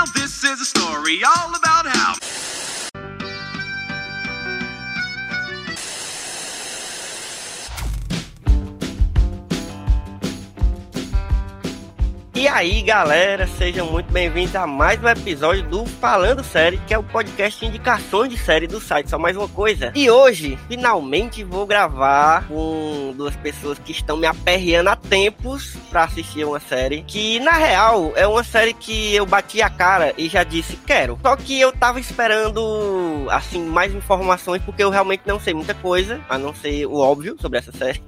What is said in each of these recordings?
Now this is a story all about how. Aí, galera, sejam muito bem-vindos a mais um episódio do Falando Série, que é o podcast de indicações de série do site Só Mais Uma Coisa. E hoje, finalmente, vou gravar com duas pessoas que estão me aperreando há tempos para assistir uma série, que na real é uma série que eu bati a cara e já disse quero. Só que eu tava esperando, assim, mais informações, porque eu realmente não sei muita coisa, a não ser o óbvio sobre essa série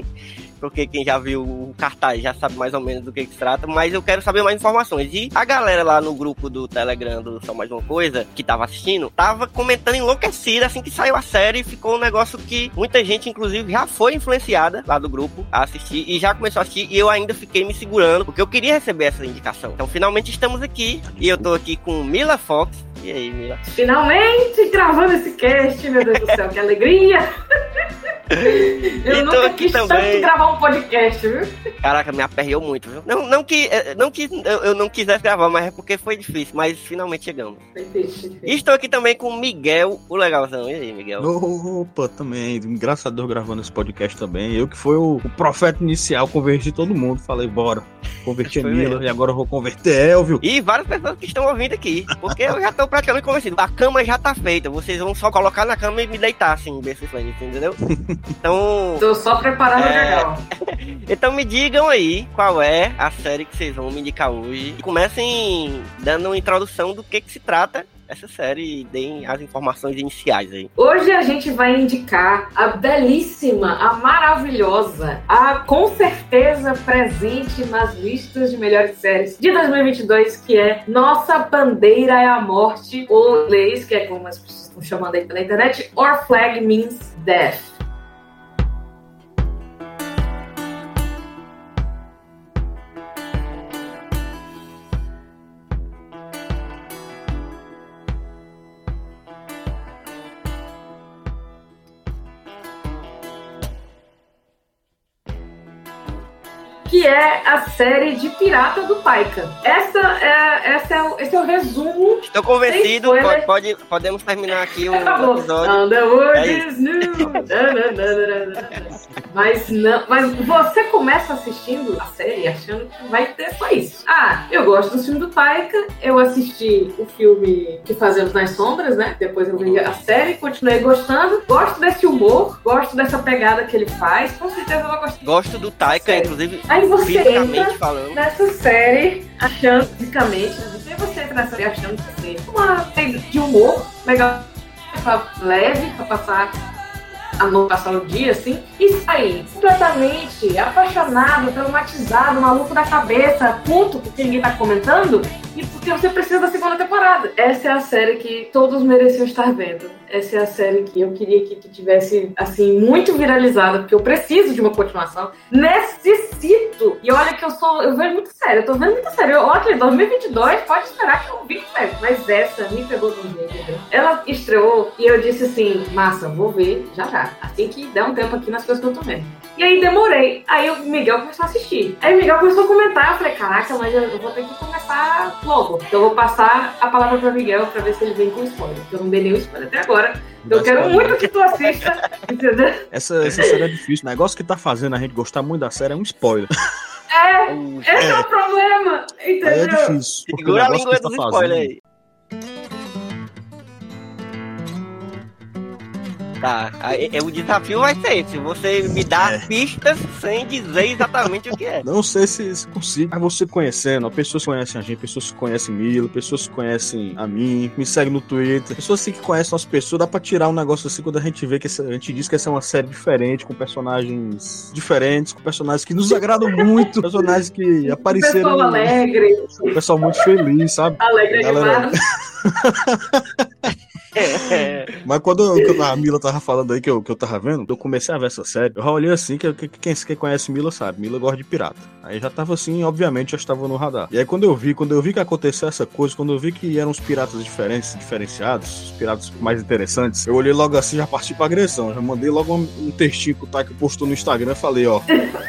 porque quem já viu o cartaz já sabe mais ou menos do que, que se trata, mas eu quero saber mais informações. E a galera lá no grupo do Telegram do Só Mais Uma Coisa, que tava assistindo, tava comentando enlouquecida assim que saiu a série, ficou um negócio que muita gente, inclusive, já foi influenciada lá do grupo a assistir e já começou a assistir e eu ainda fiquei me segurando, porque eu queria receber essa indicação. Então, finalmente estamos aqui e eu tô aqui com Mila Fox. E aí, Mila? Finalmente gravando esse cast, meu Deus do céu, que alegria! Eu E nunca quis também. tanto gravar um podcast, viu? Caraca, me aperreou muito, viu? Não, não que, eh, não que eu, eu não quisesse gravar, mas é porque foi difícil, mas finalmente chegamos. E estou aqui também com o Miguel, o legalzão. E aí, Miguel? Opa, também. Deus gravando esse podcast também. Eu que fui o, o profeta inicial, converti todo mundo. Falei, bora. Converti a Mila mesmo. e agora eu vou converter Elvio. E várias pessoas que estão ouvindo aqui, porque eu já estou praticamente convencido. A cama já tá feita, vocês vão só colocar na cama e me deitar, assim, desse frente, entendeu? Então, Tô só preparando É. o legal. então me digam aí qual é a série que vocês vão me indicar hoje. E comecem dando uma introdução do que que se trata essa série e deem as informações iniciais aí. Hoje a gente vai indicar a belíssima, a maravilhosa, a com certeza presente nas listas de melhores séries de 2022, que é Nossa Bandeira é a Morte, ou inglês, que é como as pessoas estão chamando aí pela internet, Our Flag Means Death. É a série de Pirata do Taika. Essa é, essa é o, esse é o resumo. Estou convencido, pode, pode- podemos terminar aqui o Acabou. episódio. Underwood É is new. Mas não, mas você começa assistindo a série achando que vai ter só isso. Ah, eu gosto do filme do Taika, eu assisti o filme que fazemos nas sombras, né? Depois eu vi a série, continuei gostando. Gosto desse humor, gosto dessa pegada que ele faz. Com certeza eu vou gostar. Gosto do Taika, inclusive, Aí você entra falando. nessa série achando, fisicamente, você, você entra nessa série achando que ser uma série de humor legal, leve, pra passar a noite, passar o dia, assim, e sair completamente apaixonado, traumatizado, maluco da cabeça, puto, porque ninguém tá comentando, e porque você precisa da segunda temporada. Essa é a série que todos mereciam estar vendo. Essa é a série que eu queria que, que tivesse, assim, muito viralizada, porque eu preciso de uma continuação. Necessito! E olha que eu sou, eu vejo muito sério, eu tô vendo muito sério. Eu, ok, 2022 pode esperar que eu vi sério, mas essa me pegou um jeito? Ela estreou e eu disse assim, massa, vou ver já já. Assim que der um tempo aqui nas coisas que eu tô vendo. E aí demorei. Aí o Miguel começou a assistir. Aí o Miguel começou a comentar. Eu falei, caraca, mas eu vou ter que começar logo. Então eu vou passar a palavra pra Miguel pra ver se ele vem com spoiler. porque Eu não dei nenhum spoiler até agora. Eu Dá quero muito que tu assista, entendeu? Essa, essa série é difícil. O negócio que tá fazendo a gente gostar muito da série é um spoiler. É, Uh, esse é, o problema, Aí é entendeu? difícil. Porque o Segura a negócio língua que tá dos spoilers fazendo. aí. Tá, é, o desafio vai ser esse, você me dá É. pistas sem dizer exatamente o que é. Não sei se, se consigo. Mas você conhecendo, pessoas conhecem a gente, pessoas que conhecem Milo, pessoas que conhecem a mim, me seguem no Twitter, pessoas assim que conhecem nossas pessoas, dá pra tirar um negócio assim quando a gente vê que essa- a gente diz que essa é uma série diferente, com personagens diferentes, com personagens que nos agradam muito, personagens que apareceram. Pessoal alegre, pessoal muito feliz, sabe? alegre Galera, animado. É, Mas quando eu- a Mila tava falando aí que eu, que eu tava vendo, eu comecei a ver essa série, eu já olhei assim, que, que- quem, quem conhece Mila sabe, Mila gosta de pirata. Aí já tava assim, obviamente, já estava no radar. E aí quando eu vi, quando eu vi que aconteceu essa coisa, quando eu vi que eram os piratas diferentes, diferenciados, os piratas mais interessantes, eu olhei logo assim, já parti pra agressão, já mandei logo um, um textinho que o Taika postou no Instagram e falei, ó,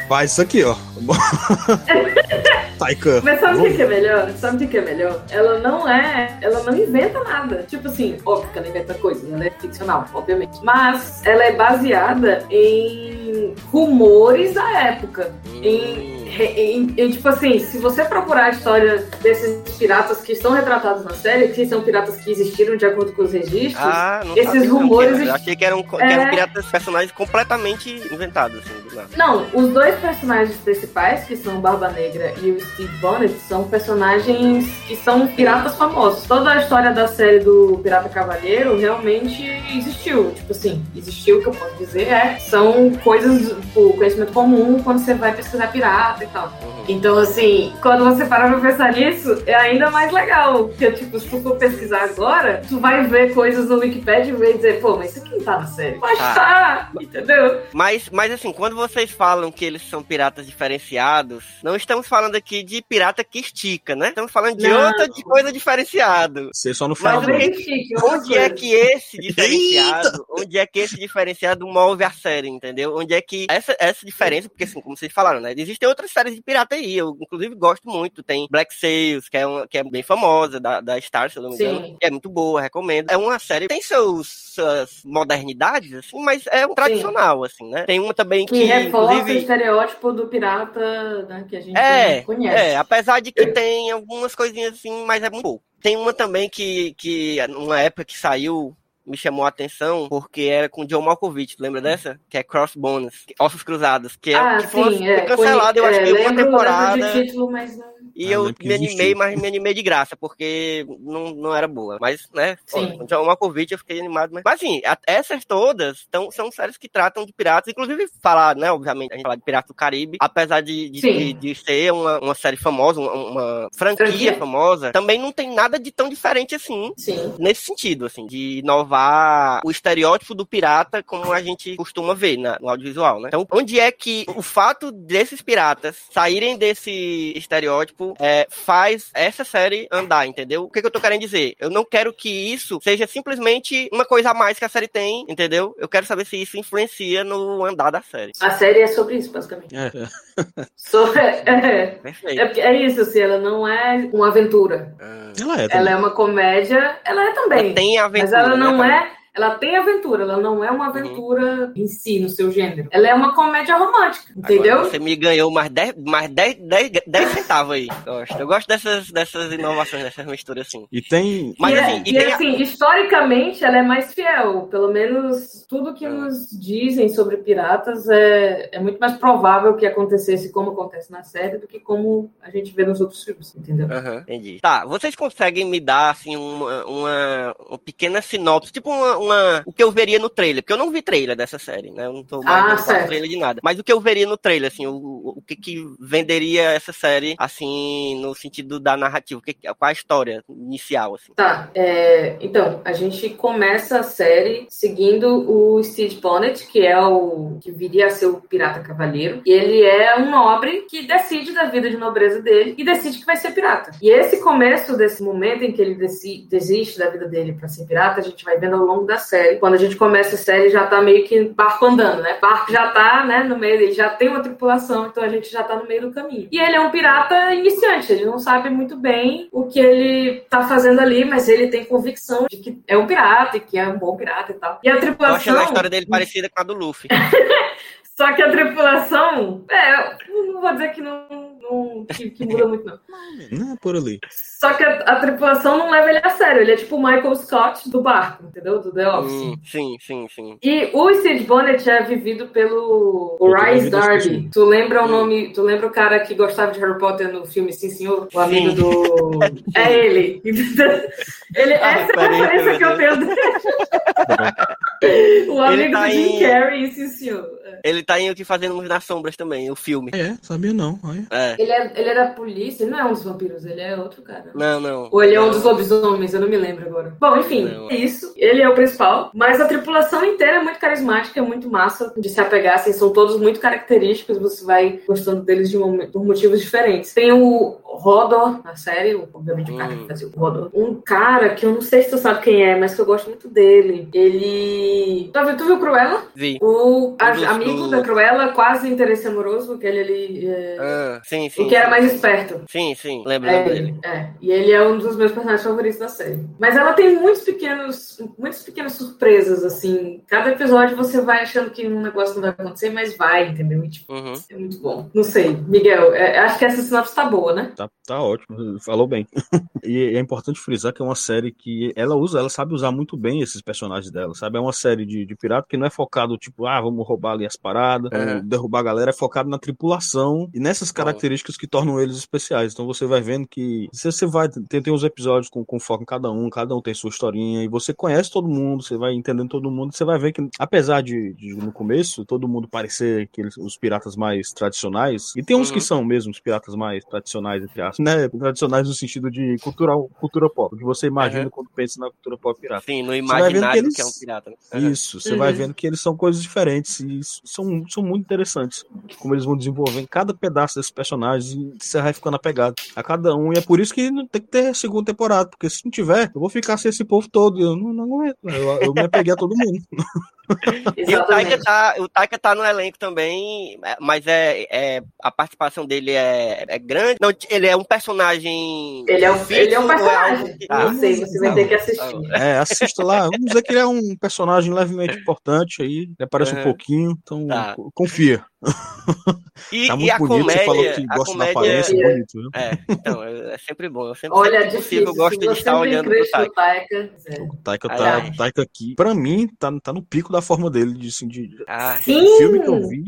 faz isso aqui, ó. Taika. Mas sabe o que, que é melhor? Sabe o que, que é melhor? Ela não é. Ela não inventa nada. Tipo assim, óbvio que ela inventa coisas, ela é ficcional, obviamente. Mas ela é baseada em rumores da época. Em em, em, tipo assim, se você procurar a história desses piratas que estão retratados na série, que são piratas que existiram de acordo com os registros, Ah, esses rumores. que. Eu achei que eram, que É. eram piratas personagens completamente inventados, assim. Não, os dois personagens principais, que são o Barba Negra e o Steve Bonnet, são personagens que são piratas famosos. Toda a história da série do Pirata Cavaleiro realmente existiu. Tipo assim, existiu, o que eu posso dizer é, são coisas, o conhecimento comum quando você vai pesquisar pirata e tal. Uhum. Então, assim, quando você para pra pensar nisso, é ainda mais legal. Porque, tipo, se tu for pesquisar agora, tu vai ver coisas no Wikipedia e vai dizer, pô, mas isso aqui não tá na série. Mas Ah. tá, entendeu? Mas, mas assim, quando vocês falam que eles são piratas diferenciados, não estamos falando aqui de pirata que estica, né? Estamos falando de Não. outra de coisa diferenciada. Você só não fala Mas que- é Onde é que esse diferenciado, onde é que esse diferenciado move a série, entendeu? Onde é que essa, essa diferença, porque assim, como vocês falaram, né? Existem outras séries de pirata aí, eu inclusive gosto muito. Tem Black Sails, que é, uma, que é bem famosa, da, da Star, se eu não me engano. Sim. Que é muito boa, recomendo. É uma série, tem seus, suas modernidades, assim, mas é um tradicional, assim, né? Tem uma também que, Que reforça o inclusive... estereótipo do pirata né, que a gente É, conhece. É, apesar de que tem algumas coisinhas assim, mas é muito pouco. Tem uma também que, que numa época que saiu, me chamou a atenção, porque era com John Malkovich, lembra dessa? Que é Crossbones, Ossos Cruzados, que, é, ah, que foi, sim, é. foi cancelado, eu Conhe- acho é, que uma lembro, temporada. lembro de título, mas não... E Ah, eu que me animei, existiu. mas me animei de graça, porque não, não era boa. Mas, né, Sim. com John Malkovich eu fiquei animado. Mas, mas assim, a- essas todas tão, são séries que tratam de piratas, inclusive falar, né, obviamente, a gente fala de Piratas do Caribe, apesar de, de, de, de ser uma, uma série famosa, uma, uma franquia, Franquia. famosa, também não tem nada de tão diferente assim. Sim. Nesse sentido, assim, de inovar o estereótipo do pirata como a gente costuma ver na- no audiovisual, né? Então, onde é que o fato desses piratas saírem desse estereótipo é, faz essa série andar, entendeu? O que, que eu tô querendo dizer? Eu não quero que isso seja simplesmente uma coisa a mais que a série tem, entendeu? Eu quero saber se isso influencia no andar da série. A série é sobre isso, basicamente. É, é. So- é, é, é, é isso, assim, ela não é uma aventura. Ela é. Ela também. é uma comédia, ela é também. Tem aventura, Mas ela não né? é. Ela tem aventura, ela não é uma aventura em si, no seu gênero. Ela é uma comédia romântica, entendeu? Agora você me ganhou mais 10, mais 10, 10, 10 centavos aí. Gosto. Eu gosto dessas, dessas inovações, dessas misturas assim. E tem. Mas e, é- assim, e e, tem a- assim, historicamente ela é mais fiel. Pelo menos tudo que Ah. nos dizem sobre piratas é, é muito mais provável que acontecesse como acontece na série do que como a gente vê nos outros filmes, entendeu? Aham, entendi. Tá, vocês conseguem me dar, assim, uma, uma, uma pequena sinopse, tipo uma, uma- o que eu veria no trailer, porque eu não vi trailer dessa série, né? Eu não tô mais Ah, vendo certo. trailer de nada. Mas o que eu veria no trailer, assim, o, o que que venderia essa série, assim, no sentido da narrativa, que, qual a história inicial, assim. Tá, é, então, a gente começa a série seguindo o Steve Bonnet, que é o que viria a ser o pirata cavaleiro, e ele é um nobre que decide da vida de nobreza dele e decide que vai ser pirata. E esse começo desse momento em que ele desiste da vida dele pra ser pirata, a gente vai vendo ao longo da série. Quando a gente começa a série, já tá meio que barco andando, né? Barco já tá, né, no meio dele, já tem uma tripulação, então a gente já tá no meio do caminho. E ele é um pirata iniciante, ele não sabe muito bem o que ele tá fazendo ali, mas ele tem convicção de que é um pirata e que é um bom pirata e tal. E a Eu tripulação. achando a história dele parecida com a do Luffy. Só que a tripulação. É, eu não vou dizer que não. não- que, que muda muito, não. Não é por ali. Só que a, a tripulação não leva ele a sério. Ele é tipo o Michael Scott do barco, entendeu? Do The Office. Hum, sim, sim, sim. E o Steve Bonnet é vivido pelo Rhys Darby. Tu lembra o Hum. nome? Tu lembra o cara que gostava de Harry Potter no filme Sim Senhor? O amigo do. É ele. ele Ah, essa é a referência que eu tenho dele. o amigo tá do Jim em- Carrey, Sim Senhor. É. Ele tá em o que fazemos nas sombras também, o filme. É, sabia não. Olha. É. Ele, é, ele é da polícia, ele não é um dos vampiros, ele é outro cara. Não, não. Ou ele é um dos lobisomens, eu não me lembro agora. Bom, enfim, Não. é isso. Ele é o principal. Mas a tripulação inteira é muito carismática, é muito massa de se apegar. Assim, são todos muito característicos, você vai gostando deles de momen- por motivos diferentes. Tem o Rodor na série, o- obviamente o cara Hum. que fazia o Rodor. Um cara que eu não sei se tu sabe quem é, mas que eu gosto muito dele. Ele. Tu viu, tu viu Cruella? Vi. O a- dos- amigo amigo da Cruella, quase interesse amoroso, aquele ali. É... Ah, sim, sim. O que era sim, mais sim. esperto. Sim, sim, lembro É, dele. é, e ele é um dos meus personagens favoritos da série. Mas ela tem muitos pequenos, muitas pequenas surpresas, assim. Cada episódio você vai achando que um negócio não vai acontecer, mas vai, entendeu? E, tipo, Uhum. é muito bom. Não sei, Miguel, é, acho que essa sinopse tá boa, né? Tá, tá ótimo, falou bem. e é importante frisar que é uma série que ela usa, ela sabe usar muito bem esses personagens dela, sabe? É uma série de, de pirata que não é focado, tipo, ah, vamos roubar ali as paradas, vamos derrubar a galera, é focado na tripulação e nessas características que tornam eles especiais. Então você vai vendo que se você vai, tem, tem uns episódios com, com foco em cada um, cada um tem sua historinha, e você conhece todo mundo, você vai entendendo todo mundo, você vai ver que, apesar de, de, no começo, todo mundo parecer que eles, os piratas mais tradicionais, e tem uns Uhum. que são mesmo os piratas mais tradicionais, entre aspas, né? Tradicionais no sentido de cultural, cultura pop, que você imagina Uhum. quando pensa na cultura pop pirata. Sim, no imaginário que eles- que é um pirata. né? Uhum. Isso, você Uhum. vai vendo que eles são coisas diferentes e são, são muito interessantes. Como eles vão desenvolvendo cada pedaço desses personagens e você vai ficando apegado a cada um. E é por isso que não tem que ter segunda temporada, porque se não tiver, eu vou ficar sem esse povo todo. Eu não, não aguento. Eu, eu me apeguei a todo mundo. E o Taika, tá, o Taika tá no elenco também, mas é, é a participação dele é, é grande. Não, ele é um personagem. Ele é um, fixo ele é um algo personagem. que- não Ah, sei, você vai não. ter que assistir. É, assista lá. Vamos dizer que ele é um personagem levemente importante aí. Ele aparece Uhum. um pouquinho, então Tá. co- confia. E, Tá e muito a bonito. comédia. você falou que a gosta da comédia aparência, é- bonito, viu? é, então, é, é sempre bom. Eu sempre, Olha, sempre que possível, difícil. gosto Se de estar olhando pro crush Taika. Taika, é. O Taika Ai, tá, ai. Taika aqui, pra mim, tá, tá no pico da forma dele, de, assim, de, Sim! O filme que eu vi,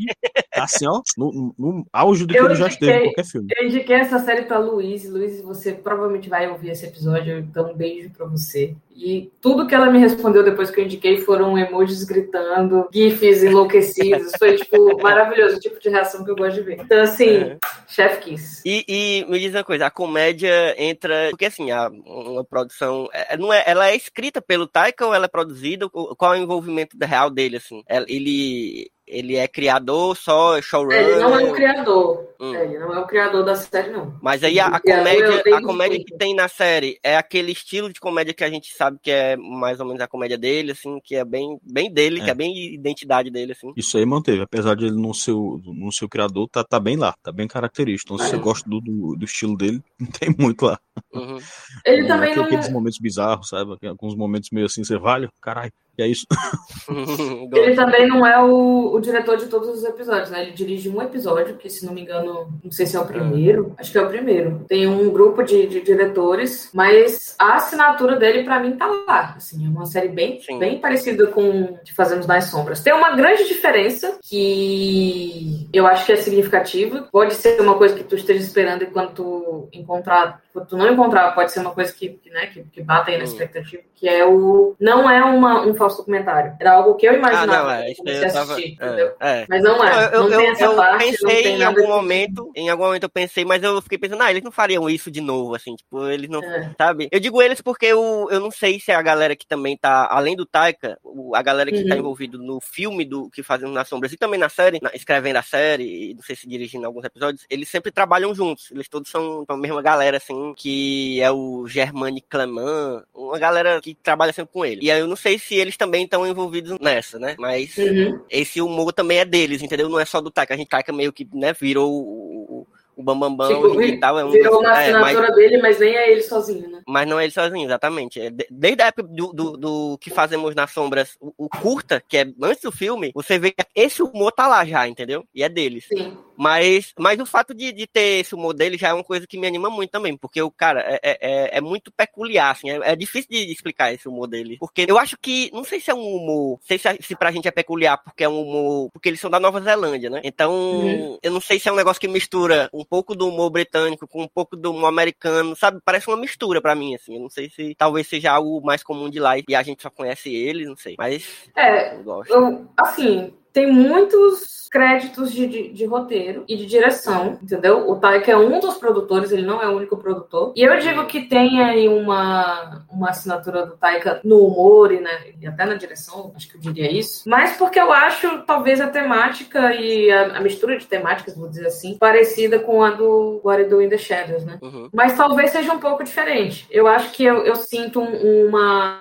tá assim, ó, no, no auge do que Eu ele já esteve em indiquei- qualquer filme. Eu indiquei essa série pra Luiz. Luiz, você provavelmente vai ouvir esse episódio, então um beijo pra você. E tudo que ela me respondeu depois que eu indiquei foram emojis gritando, gifs enlouquecidos. Foi, tipo, maravilhoso, o tipo de reação que eu gosto de ver. Então, assim, É. Chef Kiss. E, e me diz uma coisa, a comédia entra. Porque assim, a, uma produção. é- não é, ela é escrita pelo Taika ou ela é produzida? Qual é o envolvimento real dele, assim? É- Ele, ele é criador, só showrunner? Ele não é o criador. Hum. É, Ele não é o criador da série, não. Mas aí a, a é comédia, a comédia que tem na série é aquele estilo de comédia que a gente sabe que é mais ou menos a comédia dele, assim, que é bem, bem dele, É. que é bem identidade dele, assim. Isso aí manteve, apesar de ele não ser o, não ser o criador, tá, tá bem lá, tá bem característico. Então, se você É. gosta do, do, do estilo dele, não tem muito lá. Uhum. Ele Tem também aquele- não. Aqueles momentos bizarros, sabe? Alguns momentos meio assim, você vale, caralho, e é isso. Ele também não é o, o diretor de todos os episódios, né? Ele dirige um episódio, que se não me engano, não sei se é o primeiro, acho que é o primeiro. Tem um grupo de, de diretores, mas a assinatura dele, pra mim, tá lá. Assim, é uma série bem, Sim. bem parecida com o que fazemos nas sombras. Tem uma grande diferença que eu acho que é significativa. Pode ser uma coisa que tu esteja esperando e quando tu encontrar, tu não encontrar, pode ser uma coisa que, que, né, que, que bata aí na Hum. expectativa, que é o. Não é uma, um falso documentário. Era algo que eu Ah, imaginava não, é. Isso eu tava. assistir? É, é. Mas não é. Eu, não eu, eu, eu parte, não pensei tem em algum que- momento, em algum momento eu pensei, mas eu fiquei pensando, ah, eles não fariam isso de novo, assim, tipo, eles não, É. sabe? Eu digo eles porque eu, eu não sei se a galera que também tá, além do Taika, a galera que tá Uhum. envolvido no filme do que fazemos nas sombras e também na série, na- escrevendo a série, e não sei se dirigindo alguns episódios, eles sempre trabalham juntos, eles todos são a mesma galera, assim, que é o Germani Clement, uma galera que trabalha sempre com ele. E aí eu não sei se eles também estão envolvidos nessa, né? Mas Uhum. esse humor também é deles, entendeu? Não é só do Taika. A gente Taika meio que, né, virou o, o, Bambambam Tipo, e tal. É um Virou uma é, mas, assinatura dele, mas nem é ele sozinho, né? mas não é ele sozinho, exatamente. É de- Desde a época do, do, do que fazemos nas sombras, o, o curta, que é antes do filme, você vê que esse humor tá lá já, entendeu? E é deles. Sim. Mas, mas o fato de, de ter esse humor dele já é uma coisa que me anima muito também, porque o cara é, é, é- é muito peculiar, assim, é, é difícil de explicar esse humor dele. Porque eu acho que, não sei se é um humor, não sei se, se pra gente é peculiar, porque é um humor, porque eles são da Nova Zelândia, né? Então, Uhum. eu não sei se é um negócio que mistura um pouco do humor britânico com um pouco do humor americano, sabe? Parece uma mistura pra mim, assim. Eu não sei se talvez seja algo mais comum de lá e a gente só conhece ele, não sei. Mas É, eu gosto. eu, assim, tem muitos créditos de, de, de roteiro e de direção, entendeu? O Taika é um dos produtores, ele não é o único produtor. E eu digo que tem aí uma, uma assinatura do Taika no humor e, né, e até na direção, acho que eu diria isso. Mas porque eu acho, talvez, a temática e a, a mistura de temáticas, vou dizer assim, parecida com a do What I Do in the Shadows, né? Uhum. Mas talvez seja um pouco diferente. Eu acho que eu, eu sinto um, uma,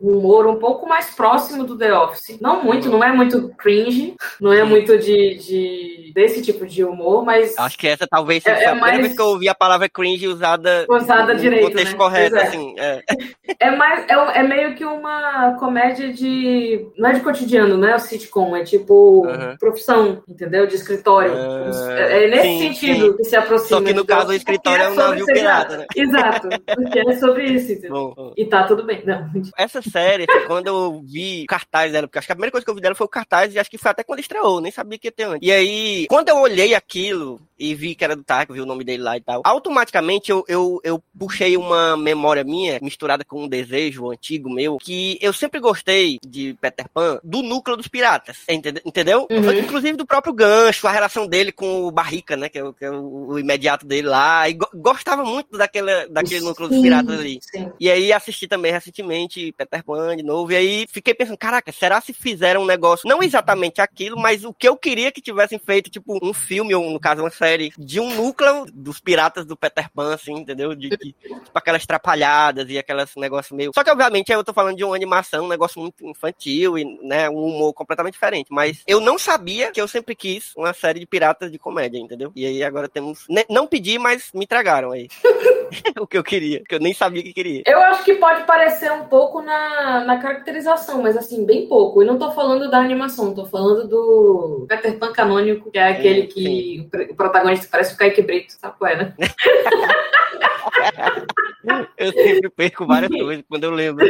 um humor um pouco mais próximo do The Office. Não muito, não é muito cringe, cringe, não é muito de, de desse tipo de humor, mas. Acho que essa talvez É- seja é a primeira mais- vez que eu ouvi a palavra cringe usada, Usada no direito, contexto né? correto, é. assim. É. É mais é, é meio que uma comédia de. Não é de cotidiano, não é o sitcom, é tipo profissão, entendeu? De escritório. Ah, é, é nesse sim, sentido que se aproxima. Só que no caso, o Ghost, escritório é um navio pirata, né? Exato, porque é sobre isso, entendeu? Bom. E tá tudo bem. Não, Essa série, assim, quando eu vi cartaz dela, porque acho que a primeira coisa que eu vi dela foi o cartaz, e acho que foi até quando estreou, nem sabia que ia ter antes. E aí, quando eu olhei aquilo e vi que era do Tark, vi o nome dele lá e tal, automaticamente eu, eu, eu puxei uma memória minha, misturada com um desejo antigo meu, que eu sempre gostei de Peter Pan, do núcleo dos piratas, entende- entendeu? Uhum. Inclusive do próprio gancho, a relação dele com o Barrica, né, que é o, que é o- imediato dele lá, e go- gostava muito daquela, daquele núcleo dos Sim, piratas ali. Sim. E aí assisti também recentemente Peter Pan de novo. E aí fiquei pensando, caraca, será se fizeram um negócio, não exatamente aquilo, mas o que eu queria que tivessem feito, tipo, um filme, ou no caso uma série, de um núcleo dos piratas do Peter Pan, assim, entendeu? De, de- tipo, aquelas trapalhadas e aquelas negócio meio. Só que, obviamente, eu tô falando de uma animação, um negócio muito infantil e, né, um humor completamente diferente. Mas eu não sabia que eu sempre quis uma série de piratas de comédia, entendeu? E aí agora temos. ne- Não pedi, mas me tragaram aí. o que eu queria, que eu nem sabia que queria. Eu acho que pode parecer um pouco na, na caracterização, mas assim, bem pouco. Eu não tô falando da animação, tô falando do Peter Pan canônico, que é aquele Sim, que o protagonista parece o Kaique Brito, sabe qual é, né? Eu sempre perco várias coisas quando eu lembro.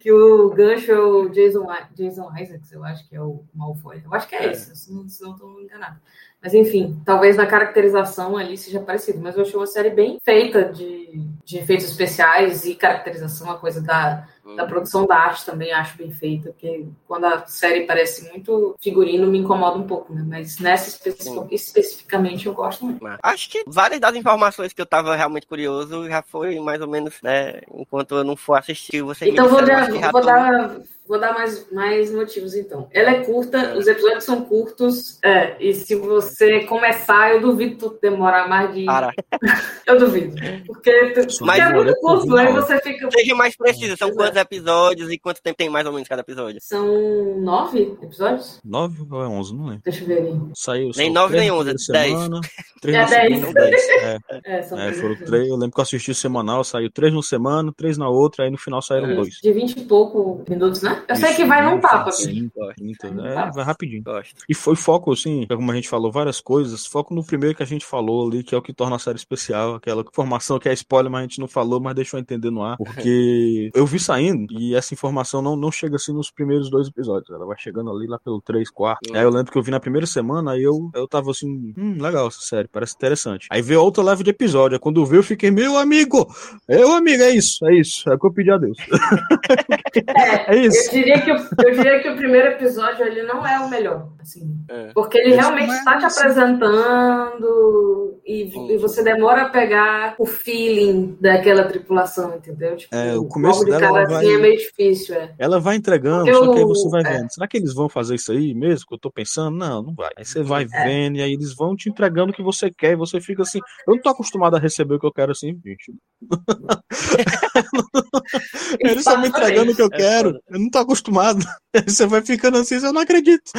que o gancho é o Jason, Jason Isaacs, eu acho que é o Malfoy. Eu acho que é, É. esse, se não, tô enganado. Mas enfim, talvez na caracterização ali seja parecido. Mas eu achei uma série bem feita de, de efeitos especiais e caracterização, a coisa da, da produção da arte também acho bem feita, porque quando a série parece muito figurino, me incomoda um pouco, né? Mas nessa especificamente eu gosto muito. Acho que várias das informações que eu tava realmente curioso já foi mais ou menos, né? Enquanto eu não for assistir, você Então vou dar, vou dar, vou dar mais, mais motivos então. Ela é curta, É. os episódios são curtos, é, e se você começar, eu duvido tu demorar mais de. Para. Eu duvido. Porque, porque é muito curto, aí você fica. Seja mais preciso, são é. quantos episódios e quanto tempo tem mais ou menos cada episódio? São nove episódios? Nove ou é onze, não lembro. Deixa eu ver aí. Saiu. Nem nove, nem onze, dez. semana, Três É na dez. segunda, dez. É, É, são é, foram três. Eu lembro que eu assisti semanal, saiu três numa semana, três na outra, aí no final saíram É. dois. De 20 e pouco minutos, né? Eu sei que vai num 20, tapa, bicho. 25, 30, Vai num é, vai rapidinho. Gosto. E foi foco, assim, como a gente falou várias coisas, foco no primeiro que a gente falou ali, que é o que torna a série especial, aquela informação que é spoiler, mas a gente não falou, mas deixou eu entender no ar. Porque eu vi saindo e essa informação não, não chega assim nos primeiros dois episódios. Ela vai chegando ali lá pelo 3, 4. Hum. Aí eu lembro que eu vi na primeira semana, aí eu, eu tava assim, hum, legal essa série, parece interessante. Aí veio outra leve de episódio. Aí quando veio, eu fiquei, meu amigo! Meu amigo, é isso, é isso. É o que eu pedi a Deus. É, É isso. Eu diria, que o, eu diria que o primeiro episódio ele não é o melhor, assim, É. porque ele Esse realmente não é, está te assim. apresentando e, Hum. e você demora a pegar o feeling daquela tripulação, entendeu? Tipo, É, o começo de dela, cara ela assim vai- é meio difícil, é. Ela vai entregando, Eu- só que aí você vai é. vendo. Será que eles vão fazer isso aí mesmo? Que eu tô pensando? Não, não vai. Aí você vai É. vendo, e aí eles vão te entregando o que você quer, e você fica assim. Eu não tô acostumado a receber o que eu quero assim, gente. Eles estão me entregando o que eu quero. Eu não tô acostumado. Aí você vai ficando assim, eu não acredito.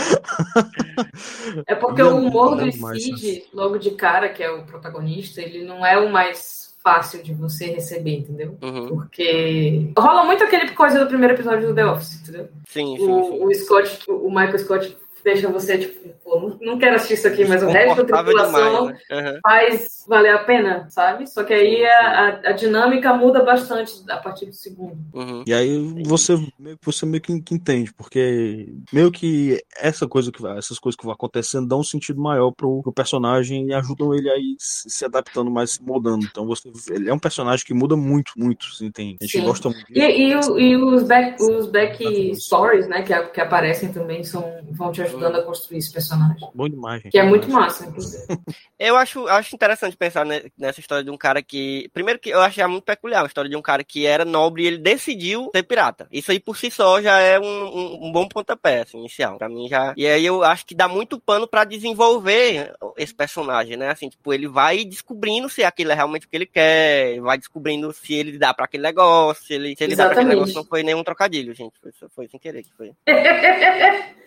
É porque Não, o humor do Speed, logo de cara, que é o protagonista, ele não é o mais fácil de você receber, entendeu? Uhum. Porque rola muito aquele coisa do primeiro episódio do The Office, entendeu? Sim, sim, sim. o, o Scott, o Michael Scott deixa você, tipo, pô, não, quero assistir isso aqui, mas o resto da tripulação demais, né? Uhum. faz valer a pena, sabe? Só que aí a, a- a dinâmica muda bastante a partir do segundo. Uhum. E aí você meio, você meio que, que entende, porque meio que essa coisa que vai, essas coisas que vão acontecendo dão um sentido maior pro, pro personagem e ajudam ele a ir se, se adaptando mais, se moldando. Então você, ele é um personagem que muda muito, muito, assim, tem, a gente Sim. gosta muito. E, e, e os back, os back stories, né, que, que aparecem também, são, vão te ajudando a construir esse personagem. Bom demais, gente. Que é muito massa, inclusive. Eu acho, acho interessante pensar ne- nessa história de um cara que. Primeiro que eu achei muito peculiar, a história de um cara que era nobre e ele decidiu ser pirata. Isso aí por si só já é um, um- um bom pontapé, assim, inicial. Pra mim já. E aí eu acho que dá muito pano pra desenvolver esse personagem, né? Assim, tipo, ele vai descobrindo se aquilo é realmente o que ele quer, vai descobrindo se ele dá pra aquele negócio, se ele, se ele dá pra aquele negócio. Não foi nenhum trocadilho, gente. Foi, foi sem querer que foi.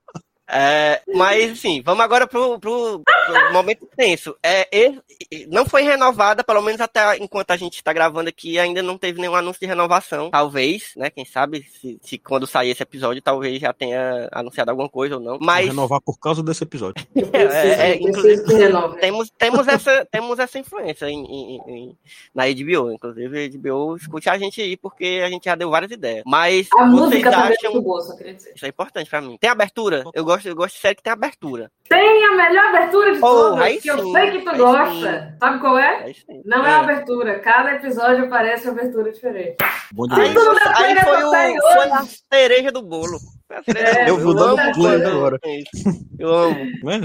Mas, assim, vamos agora pro, pro, pro momento tenso. É, não foi renovada, pelo menos até enquanto a gente está gravando aqui, ainda não teve nenhum anúncio de renovação. Talvez, né? Quem sabe, se, se quando sair esse episódio, talvez já tenha anunciado alguma coisa ou não. Vou Mas renovar por causa desse episódio. Eu preciso, é, eu inclusive- temos, temos, essa, temos essa influência em, em- em- na HBO. Inclusive, a HBO escute a gente aí, porque a gente já deu várias ideias. Mas A vocês música é acham. muito boa, só queria dizer. Isso é importante pra mim. Tem abertura? Eu gosto, eu gosto de série que tem abertura. Tem a melhor abertura de Oh, todas, aí que eu sim, sei que tu aí gosta. Sabe qual é? É aí. Não é. abertura. Cada episódio parece uma abertura diferente. Bom Aí, na aí pega foi, o, série foi a cereja do bolo. É, eu vou dando amo play agora. é. Eu amo.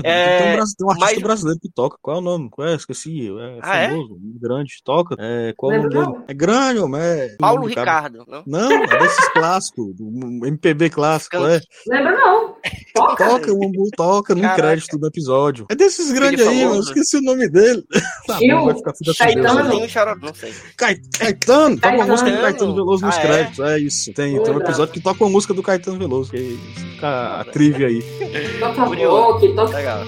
É, tem, um, tem um artista mas- brasileiro que toca. Qual é o nome? Qual é? Esqueci. É Ah, é? famoso, grande, toca. É, qual é o nome dele? É grande, homem. É... Paulo Ricardo. Não? Não, é desses clássicos, do MPB clássico, é. Lembra não? Toca. Toca, o Ambu toca Caraca. crédito do episódio. É desses grandes aí, famoso. mano. Eu esqueci o nome dele. Tá Gil, bom, vai ficar filha Caetano. Deus, Caetano. Cai- Caetano, toca uma música do Caetano Veloso nos Ah, é? créditos. É isso. Tem, tem um episódio que toca uma música do Caetano Veloso. Que fica a trivia aí. Toca Curioso. rock, toca Legal.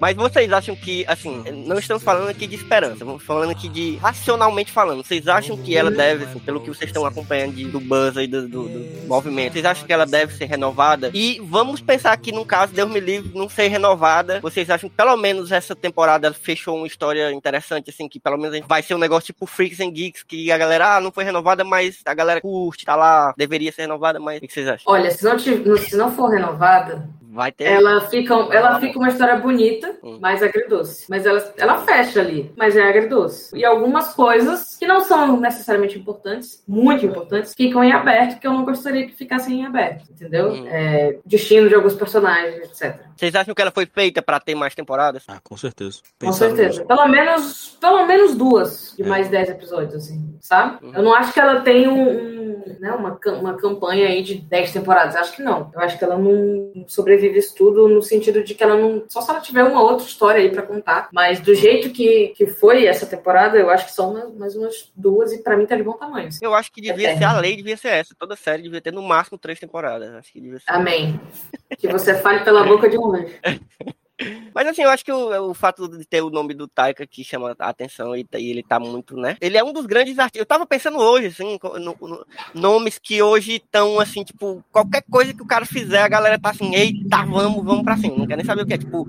Mas vocês acham que, assim, não estamos falando aqui de esperança, estamos falando aqui de racionalmente falando. Vocês acham que ela deve, assim, pelo que vocês estão acompanhando de- do buzz aí do, do- do movimento, vocês acham que ela deve ser renovada? E vamos pensar que, no caso, Deus me livre, não ser renovada, vocês acham que pelo menos essa temporada fechou uma história interessante, assim, que pelo menos vai ser um negócio tipo Freaks and Geeks, que a galera, ah, não foi renovada, mas a galera curte, tá lá, deveria ser renovada, mas o que vocês acham? Olha, se não, tiv- se não for renovada, Vai ter. ela fica, ela fica uma história bonita, Hum. mas agridoce. Mas ela, ela fecha ali, mas é agridoce. E algumas coisas que não são necessariamente importantes, muito importantes, ficam em aberto, que eu não gostaria que ficassem em aberto, entendeu? Hum. É, destino de alguns personagens, etc. Vocês acham que ela foi feita pra ter mais temporadas? Ah, com certeza. Com certeza. Pelo menos, pelo menos duas de É. mais dez episódios, assim, sabe? Uhum. Eu não acho que ela tem um, um, né, uma, uma campanha aí de dez temporadas. Acho que não. Eu acho que ela não sobrevive isso tudo no sentido de que ela não. Só se ela tiver uma outra história aí pra contar. Mas do jeito que, que foi essa temporada, eu acho que são mais, mais umas duas e pra mim tá de bom tamanho. assim. Eu acho que devia Eterno. ser a lei, devia ser essa. Toda série devia ter no máximo três temporadas. Acho que devia ser. Amém. Que você fale pela boca de um anjo. Mas assim, eu acho que o, o fato de ter o nome do Taika que chama a atenção e, e ele tá muito, né? Ele é um dos grandes artistas. Eu tava pensando hoje, assim, no- no- nomes que hoje estão, assim, tipo, qualquer coisa que o cara fizer, a galera tá assim, eita, vamos, vamos pra cima. Não quer nem saber o que é. Tipo,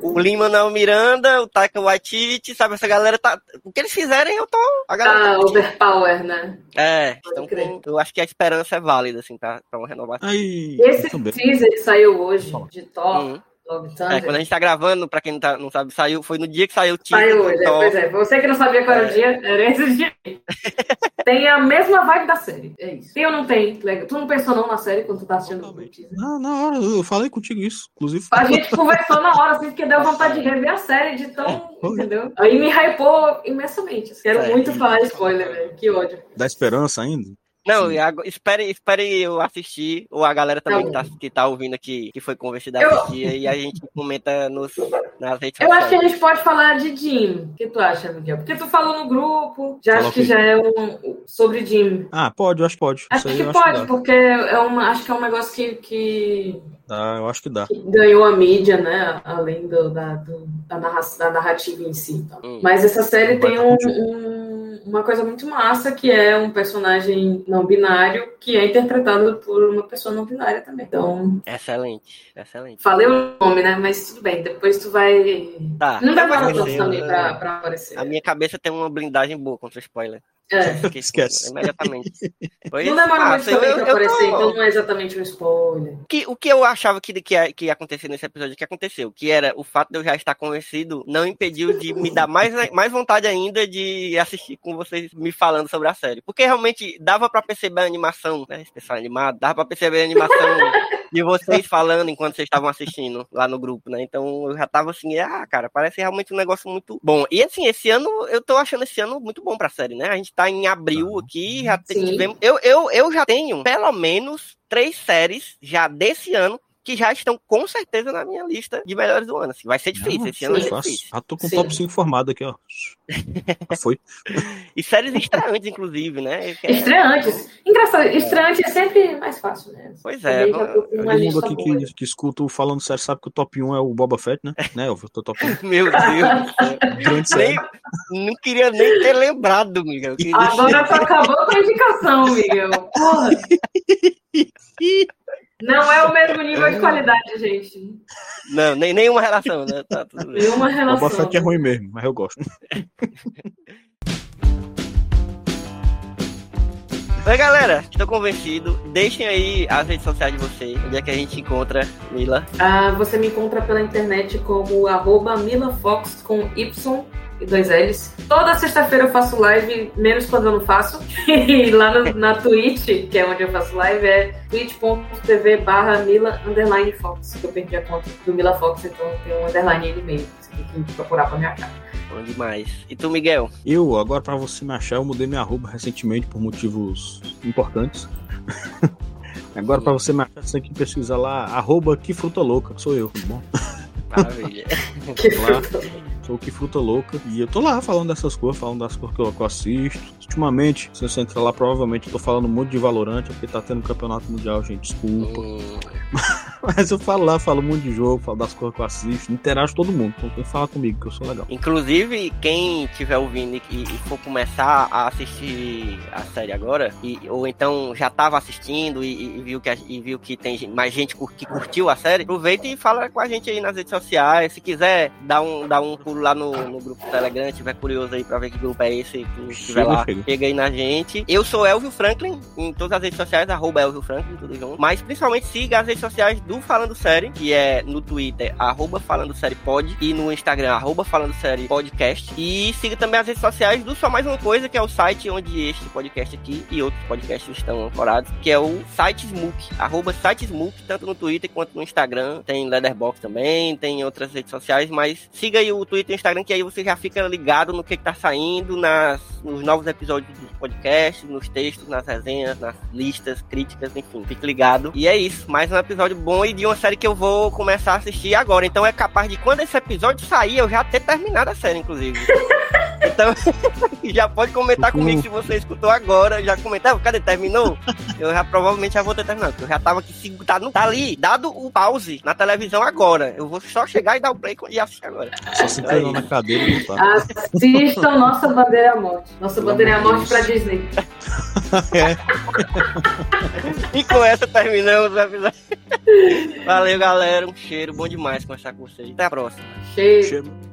o Lima Manuel Miranda, o Taika Waititi, sabe? Essa galera tá. O que eles fizerem, eu tô. A galera Ah, tá overpower, né? É, então com- eu acho que a esperança é válida, assim, pra, pra uma renovação. Aí, Esse teaser que saiu hoje de Thor, Uhum. Love É, quando a gente tá gravando, pra quem não, tá- não sabe, saiu, foi no dia que saiu o teaser Saiu hoje, é, Thor. pois é. Você que não sabia qual era o dia, era esse dia. tem a mesma vibe da série. É isso. Tem ou não tem? Legal. Tu não pensou não na série quando tu tá assistindo o teaser? Na, na hora, eu falei contigo isso. Inclusive, A gente conversou na hora, assim, porque deu vontade de rever a série de tão. Entendeu? Aí me hypou imensamente. assim. Quero Certo. muito falar spoiler, velho. Que ódio. dá esperança ainda. Não, e espere, espere eu assistir, ou a galera também que Tá que tá ouvindo aqui, que foi convencida a Eu- assistir, e a gente comenta nos, nas redes Eu acho que a sociais. gente pode falar de Jim. O que tu acha, Miguel? Porque tu falou no grupo, já Fala acho que já é um. sobre Jim. Ah, pode, eu acho que pode. Acho Isso aí que eu acho que pode, porque é uma, acho que é um negócio que, que Dá, eu acho que dá. que ganhou a mídia, né? Além do- da, do- da, narra- da narrativa em si. Hum. Mas essa série tem um- uma coisa muito massa, que é um personagem não binário que é interpretado por uma pessoa não binária também. Então, Excelente, excelente. falei o nome, né? Mas tudo bem, depois tu vai. Tá, Não demora vou tanto também pra, pra aparecer. A minha cabeça tem uma blindagem boa contra spoiler. É. Fiquei- Esquece. Imediatamente. Pois, Não demora muito massa, eu- também pra eu aparecer, tô- então não é exatamente um spoiler. O que, o que eu achava que, que, ia, que ia acontecer nesse episódio, que aconteceu, que era o fato de eu já estar convencido, não impediu de me dar mais, mais vontade ainda de assistir com vocês me falando sobre a série. Porque realmente dava pra perceber a animação, né? Esse pessoal animado, dava pra perceber a animação de vocês falando enquanto vocês estavam assistindo lá no grupo, né? Então eu já tava assim, ah, cara, parece realmente um negócio muito bom. E assim, esse ano, eu tô achando esse ano muito bom pra série, né? A gente tá em abril aqui, já Sim. tivemos. Eu, eu, eu já tenho pelo menos três séries já desse ano que já estão com certeza na minha lista de melhores do ano. Assim. Vai ser difícil, Não, esse ano vai ser fácil. difícil. Já tô com o top 5 formado aqui, ó. Foi. E séries estreantes, inclusive, né? É- Estreantes. Engraçado, estreante é sempre mais fácil, né? Pois é, tô uma Todo mundo aqui boa. que, que escuta o falando sério sabe que o top 1 é o Boba Fett, né? né, Elvio? O top 1. Meu Deus. Grande Nem, série. não queria nem ter lembrado, Miguel. Eu queria- Agora tu acabou com a indicação, Miguel. Porra. Não é o mesmo nível de qualidade, gente. Não, nem, nenhuma relação, né? Tá tudo bem. Nenhuma relação. Boba Fett é ruim mesmo, mas eu gosto. Oi, galera, estou convencido. Deixem aí as redes sociais de vocês, onde é que a gente encontra Mila. Ah, você me encontra pela internet como arroba milafox com Y e dois L's. Toda sexta-feira eu faço live, menos quando eu não faço. E lá no- na Twitch, que é onde eu faço live, é twitch.tv barra mila underline fox. que Eu perdi a conta do Mila Fox, então tem um underline no meio. Você tem que procurar pra me achar. Bom demais. E tu, Miguel? Eu, agora pra você me achar, eu mudei minha arroba recentemente por motivos importantes. Agora pra você me achar, você tem que pesquisar lá, arroba que fruta louca, que sou eu, tudo bom? Maravilha. Que. Sou que fruta louca. E eu tô lá falando dessas coisas, falando das coisas que eu, que eu assisto. Ultimamente, se você entrar lá, provavelmente eu tô falando muito de Valorante, porque tá tendo campeonato mundial, gente. Desculpa. Hum, Mas eu falo lá, falo muito de jogo, falo das coisas que eu assisto, interajo todo mundo. Então vem falar comigo, que eu sou legal. Inclusive, quem estiver ouvindo e, e for começar a assistir a série agora, e, ou então já estava assistindo e, e viu que, e viu que tem mais gente que curtiu a série, aproveita e fala com a gente aí nas redes sociais. Se quiser, dá um, dá um pulo lá no, no grupo do Telegram, tiver curioso aí pra ver que grupo é esse, que estiver lá, chega. chega aí na gente. Eu sou Elvio Franklin, em todas as redes sociais, arroba Elvio Franklin, tudo junto. Mas principalmente siga as redes sociais do Falando Série, que é no Twitter, arroba Falando Série Pod, e no Instagram, arroba Falando Série Podcast. E siga também as redes sociais do Só Mais Uma Coisa, que é o site onde este podcast aqui e outros podcasts estão ancorados, que é o site Smook, arroba site tanto no Twitter quanto no Instagram. Tem Leatherbox também, tem outras redes sociais, mas siga aí o Twitter e o Instagram, que aí você já fica ligado no que, que tá saindo, nas, nos novos episódios do podcast, nos textos, nas resenhas, nas listas, críticas, enfim. Fique ligado. E é isso, mais um episódio bom e de uma série que eu vou começar a assistir agora. Então é capaz de quando esse episódio sair, eu já ter terminado a série, inclusive. Então, já pode comentar comigo se você escutou agora. Já comentar, cadê? Terminou? Eu já provavelmente já vou ter terminado. porque Eu já tava aqui, se- tá, tá ali, dado o pause na televisão agora. Eu vou só chegar e dar o play e assistir agora. Só se treinou na cadeira e Ah, tá. Assistam Nossa Bandeira é a Morte. Nossa Pelo Bandeira é Morte pra. Disney. E com essa terminamos o episódio. Valeu, galera. Um cheiro bom demais conversar com vocês. Até a próxima. Cheio. Cheiro.